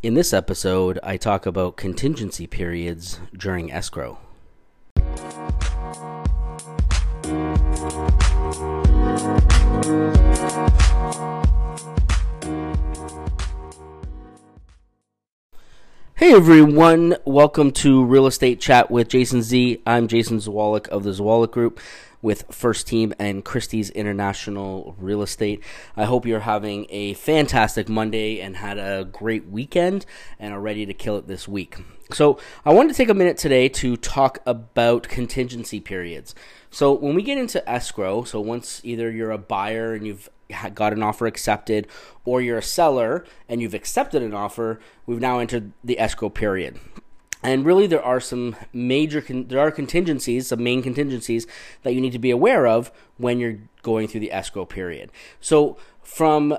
In this episode, I talk about contingency periods during escrow. Hey everyone, welcome to Real Estate Chat with Jason Z. I'm Jason Zwolak of the Zwolak Group with First Team and Christie's International Real Estate. I hope you're having a fantastic Monday and had a great weekend and are ready to kill it this week. So, I wanted to take a minute today to talk about contingency periods. So, when we get into escrow, so once either you're a buyer and you've got an offer accepted, or you're a seller and you've accepted an offer, we've now entered the escrow period. And really, there are some major con- there are contingencies, some main contingencies that you need to be aware of when you're going through the escrow period. So, from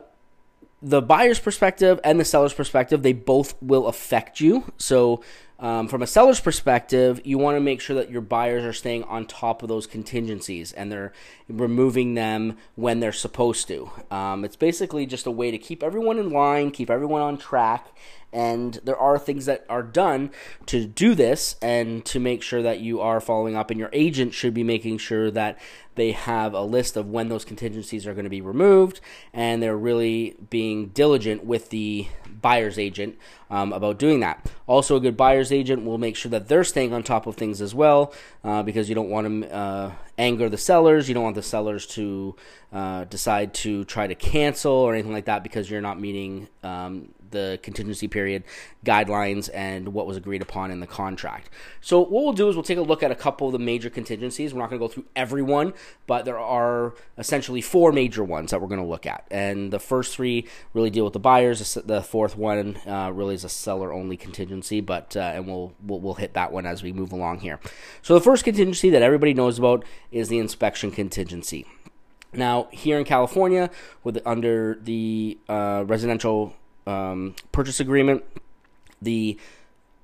the buyer's perspective and the seller's perspective, they both will affect you. So, um, from a seller's perspective, you want to make sure that your buyers are staying on top of those contingencies and they're removing them when they're supposed to. Um, it's basically just a way to keep everyone in line, keep everyone on track, and there are things that are done to do this and to make sure that you are following up. And your agent should be making sure that they have a list of when those contingencies are going to be removed and they're really being diligent with the buyer's agent um, about doing that. Also, a good buyer's agent will make sure that they're staying on top of things as well uh, because you don't want to uh, anger the sellers. You don't want the sellers to uh, decide to try to cancel or anything like that because you're not meeting um, the contingency period guidelines and what was agreed upon in the contract. So what we'll do is we'll take a look at a couple of the major contingencies. We're not going to go through every one, but there are essentially four major ones that we're going to look at. And the first three really deal with the buyers. The fourth one uh, really is a seller-only contingency, but uh, and we'll, we'll we'll hit that one as we move along here. So the first contingency that everybody knows about is the inspection contingency. Now, here in California, with under the uh, residential um, purchase agreement, the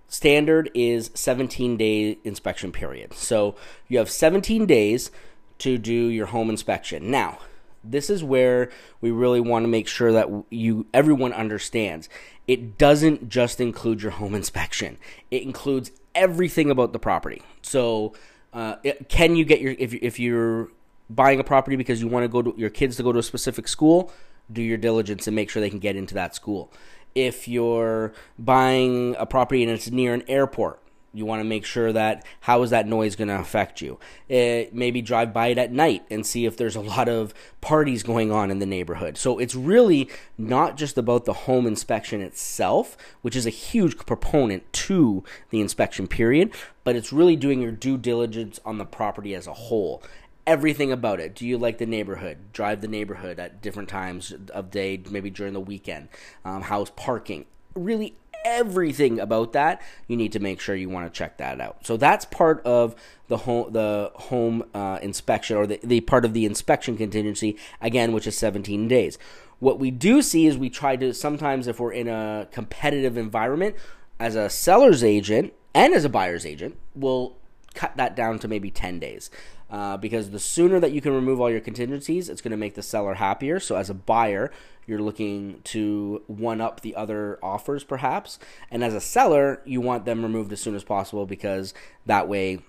standard is 17 day inspection period. So you have 17 days to do your home inspection. Now, this is where we really want to make sure that you everyone understands. It doesn't just include your home inspection. It includes everything about the property. So, uh, it, can you get your if if you're buying a property because you want to go to your kids to go to a specific school? Do your diligence and make sure they can get into that school. If you're buying a property and it's near an airport, you want to make sure that how is that noise going to affect you? It, maybe drive by it at night and see if there's a lot of parties going on in the neighborhood. So it's really not just about the home inspection itself which is a huge proponent to the inspection period but it's really doing your due diligence on the property as a whole everything about it. Do you like the neighborhood? Drive the neighborhood at different times of day, maybe during the weekend. Um, how's parking? Really, everything about that you need to make sure you want to check that out. So that's part of the home the home uh, inspection or the, the part of the inspection contingency again, which is 17 days. What we do see is we try to sometimes if we're in a competitive environment as a seller's agent and as a buyer's agent, we'll cut that down to maybe 10 days. Uh, because the sooner that you can remove all your contingencies, it's going to make the seller happier. So, as a buyer, you're looking to one up the other offers, perhaps. And as a seller, you want them removed as soon as possible because that way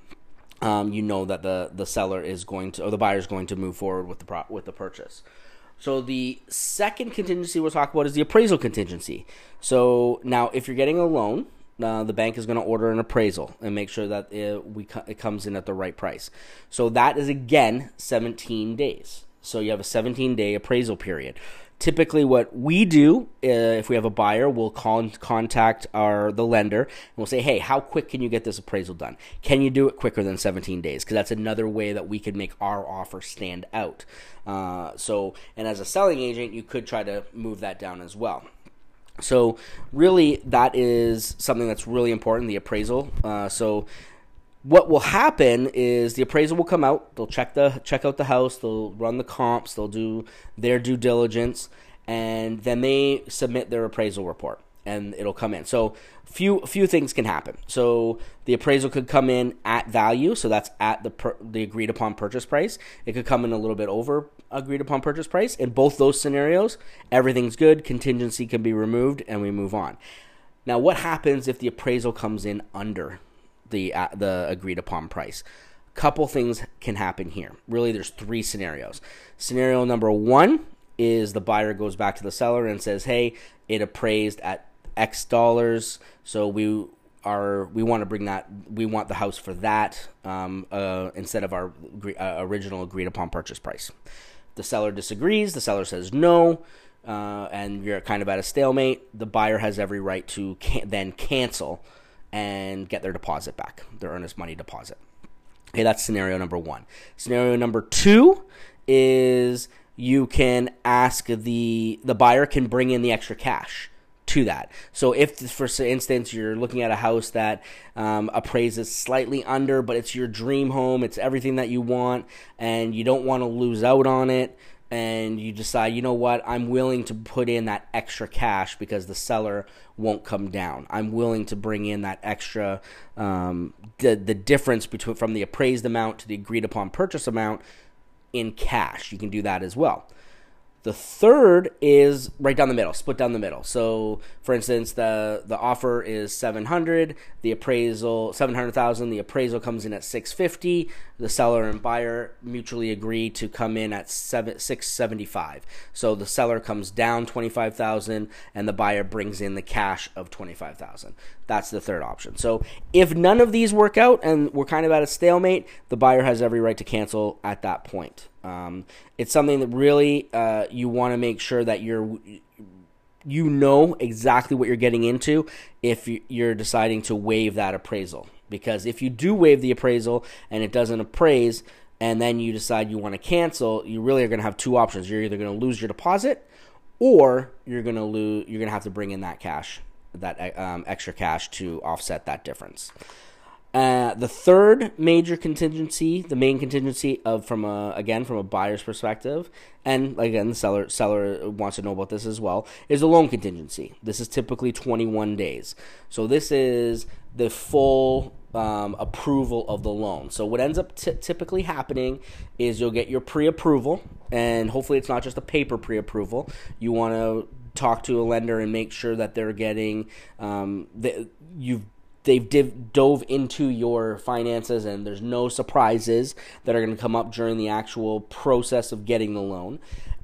um, you know that the, the seller is going to, or the buyer is going to move forward with the, pro- with the purchase. So the second contingency we'll talk about is the appraisal contingency. So now, if you're getting a loan, uh, the bank is going to order an appraisal and make sure that it, we it comes in at the right price. So that is again 17 days. So you have a 17 day appraisal period. Typically, what we do uh, if we have a buyer, we'll call contact our the lender and we'll say, "Hey, how quick can you get this appraisal done? Can you do it quicker than 17 days? Because that's another way that we can make our offer stand out." Uh, so, and as a selling agent, you could try to move that down as well. So really, that is something that's really important. The appraisal. Uh, so what will happen is the appraisal will come out. They'll check the check out the house. They'll run the comps. They'll do their due diligence, and then they submit their appraisal report and it'll come in. So few few things can happen. So the appraisal could come in at value, so that's at the per, the agreed upon purchase price. It could come in a little bit over agreed upon purchase price. In both those scenarios, everything's good. Contingency can be removed, and we move on. Now, what happens if the appraisal comes in under the uh, the agreed upon price? Couple things can happen here. Really, there's three scenarios. Scenario number one is the buyer goes back to the seller and says, "Hey, it appraised at X dollars, so we are we want to bring that we want the house for that um, uh, instead of our uh, original agreed upon purchase price." The seller disagrees. The seller says no uh, and you're kind of at a stalemate, the buyer has every right to can- then cancel and get their deposit back, their earnest money deposit. Okay, that's scenario number one. Scenario number two is you can ask the the buyer can bring in the extra cash to that. So if, for instance, you're looking at a house that um, appraises slightly under, but it's your dream home, it's everything that you want, and you don't want to lose out on it, and you decide, you know what, I'm willing to put in that extra cash because the seller won't come down. I'm willing to bring in that extra, um, the the difference between from the appraised amount to the agreed upon purchase amount in cash. You can do that as well. The third is right down the middle, split down the middle. So, for instance, the the offer is 700, the appraisal 700,000, the appraisal comes in at 650, the seller and buyer mutually agree to come in at 7 675. So the seller comes down 25,000 and the buyer brings in the cash of 25,000. That's the third option. So, if none of these work out and we're kind of at a stalemate, the buyer has every right to cancel at that point. Um, it's something that really uh, you want to make sure that you're you know exactly what you're getting into if you're deciding to waive that appraisal. Because if you do waive the appraisal and it doesn't appraise, and then you decide you want to cancel, you really are going to have two options. You're either going to lose your deposit, or you're going to lose. You're going to have to bring in that cash, that um, extra cash to offset that difference. Uh, the third major contingency, the main contingency of from a again from a buyer's perspective, and again the seller seller wants to know about this as well, is a loan contingency. This is typically 21 days. So this is the full um, approval of the loan. So what ends up t- typically happening is you'll get your pre-approval, and hopefully it's not just a paper pre-approval. You want to talk to a lender and make sure that they're getting um, the, you've they've div- dove into your finances and there's no surprises that are going to come up during the actual process of getting the loan.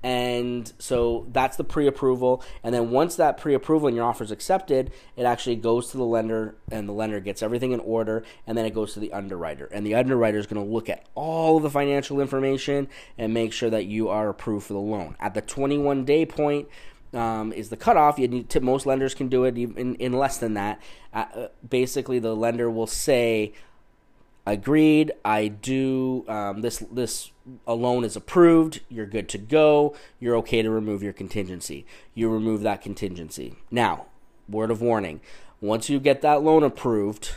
And so that's the pre approval. And then once that pre approval and your offer is accepted, it actually goes to the lender, and the lender gets everything in order. And then it goes to the underwriter. And the underwriter is going to look at all of the financial information and make sure that you are approved for the loan. At the 21 day point, um, is the cutoff. You need to, most lenders can do it in, in less than that. Uh, basically, the lender will say, "Agreed, I do. Um, this this loan is approved. You're good to go. You're okay to remove your contingency. You remove that contingency. Now, word of warning: once you get that loan approved,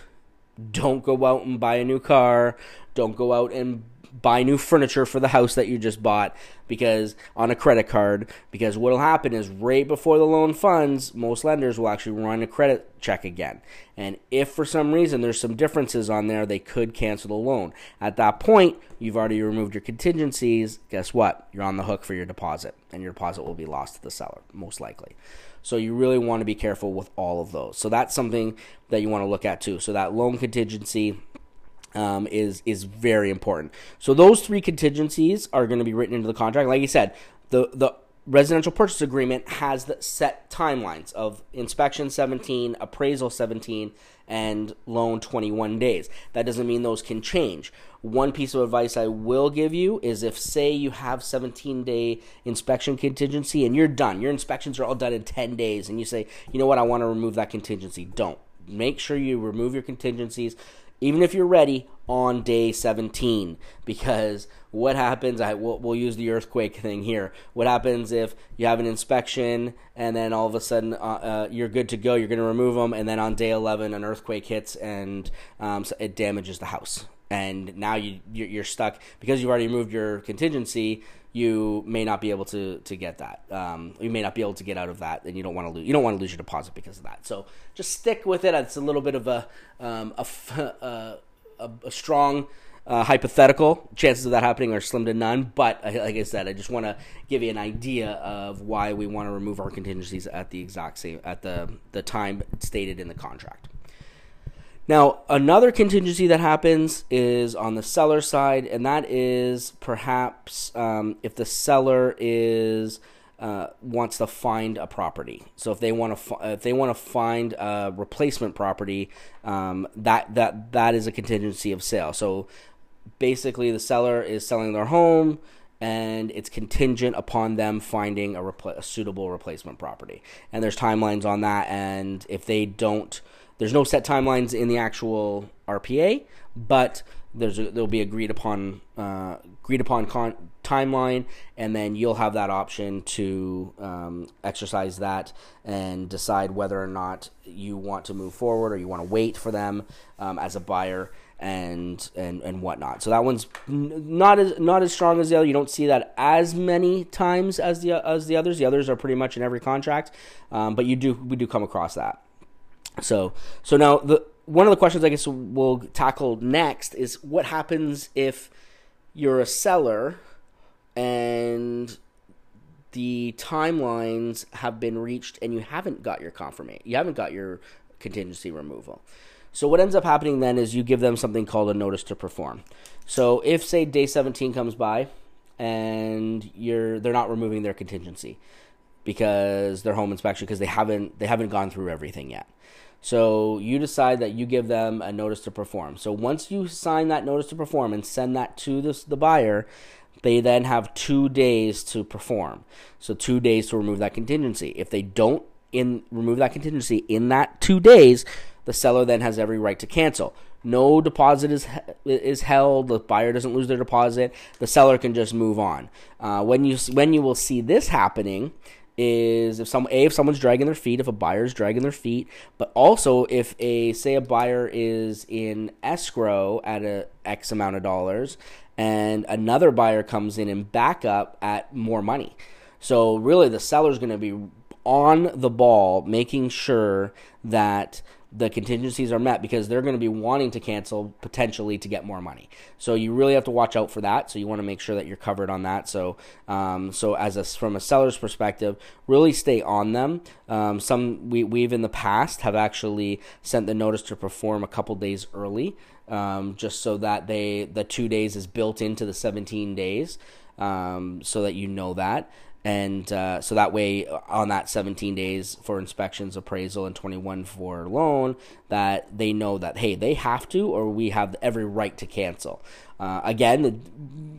don't go out and buy a new car. Don't go out and buy new furniture for the house that you just bought because on a credit card because what'll happen is right before the loan funds most lenders will actually run a credit check again. And if for some reason there's some differences on there they could cancel the loan. At that point you've already removed your contingencies. Guess what? You're on the hook for your deposit and your deposit will be lost to the seller most likely. So you really want to be careful with all of those. So that's something that you want to look at too. So that loan contingency um, is is very important. So those three contingencies are going to be written into the contract. Like you said, the the residential purchase agreement has the set timelines of inspection 17, appraisal 17, and loan 21 days. That doesn't mean those can change. One piece of advice I will give you is if, say, you have 17 day inspection contingency and you're done, your inspections are all done in 10 days, and you say, you know what, I want to remove that contingency. Don't. Make sure you remove your contingencies even if you're ready on day 17 because what happens I we'll, we'll, use the earthquake thing here. What happens if you have an inspection and then all of a sudden uh, uh, you're good to go you're going to remove them and then on day 11 an earthquake hits and um, so it damages the house. And now you you're stuck. Because you've already removed your contingency you may not be able to to get that. Um, you may not be able to get out of that, and you don't want to lose. You don't want to lose your deposit because of that. So just stick with it. It's a little bit of a um, a, strong uh, hypothetical. Chances of that happening are slim to none. But uh, like I said, I just want to give you an idea of why we want to remove our contingencies at the exact same at the the time stated in the contract. Now, another contingency that happens is on the seller side, and that is perhaps um, if the seller is uh, wants to find a property. So if they want to if they want to find a replacement property, um, that that that is a contingency of sale. So basically, the seller is selling their home. And it's contingent upon them finding a, repl- a suitable replacement property. And there's timelines on that. And if they don't, there's no set timelines in the actual RPA, but there's a, there'll be agreed upon uh, agreed upon con- timeline, and then you'll have that option to um, exercise that and decide whether or not you want to move forward or you want to wait for them um, as a buyer and and and whatnot. So that one's not as not as strong as the other. You don't see that as many times as the as the others. The others are pretty much in every contract, um, but you do we do come across that. So so now the one of the questions I guess we'll tackle next is what happens if you're a seller and the timelines have been reached and you haven't got your confirmation, you haven't got your contingency removal. So what ends up happening then is you give them something called a notice to perform. So if say day 17 comes by and you're they're not removing their contingency because their home inspection because they haven't they haven't gone through everything yet. So you decide that you give them a notice to perform. So once you sign that notice to perform and send that to this, the buyer, they then have two days to perform. So two days to remove that contingency. If they don't in remove that contingency in that two days, the seller then has every right to cancel. No deposit is is held. The buyer doesn't lose their deposit. The seller can just move on. Uh, when you when you will see this happening is if some a if someone's dragging their feet, if a buyer's dragging their feet, but also if a say a buyer is in escrow at a X amount of dollars and another buyer comes in and back up at more money. So really the seller's going to be on the ball making sure that the contingencies are met because they're going to be wanting to cancel potentially to get more money. So you really have to watch out for that. So you want to make sure that you're covered on that. So um, so as a, from a seller's perspective, really stay on them. Um, some we we've in the past have actually sent the notice to perform a couple days early, um, just so that they the two days is built into the 17 days. Um, so that you know that and uh, so that way on that 17 days for inspections appraisal and 21 for loan that they know that hey they have to or we have every right to cancel uh, again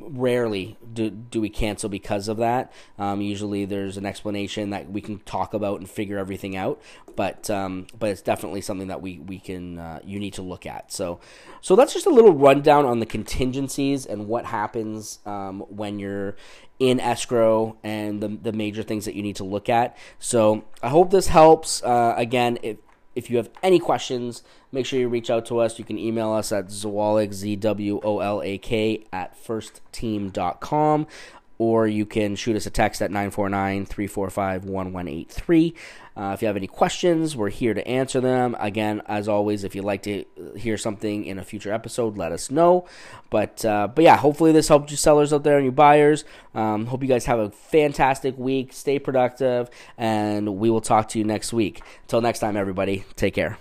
rarely do, do we cancel because of that um, usually there's an explanation that we can talk about and figure everything out but um, but it's definitely something that we we can uh, you need to look at so so that's just a little rundown on the contingencies and what happens um, when you're in escrow and the, the major things that you need to look at. So I hope this helps. Uh, again, if, if you have any questions, make sure you reach out to us. You can email us at zwolak, Z-W-O-L-A-K, at firstteam.com, or you can shoot us a text at 949-345-1183. Uh, if you have any questions, we're here to answer them. Again, as always, if you'd like to hear something in a future episode, let us know. But uh, but yeah, hopefully this helped you sellers out there and you buyers. Um, hope you guys have a fantastic week. Stay productive, and we will talk to you next week. Until next time, everybody, take care.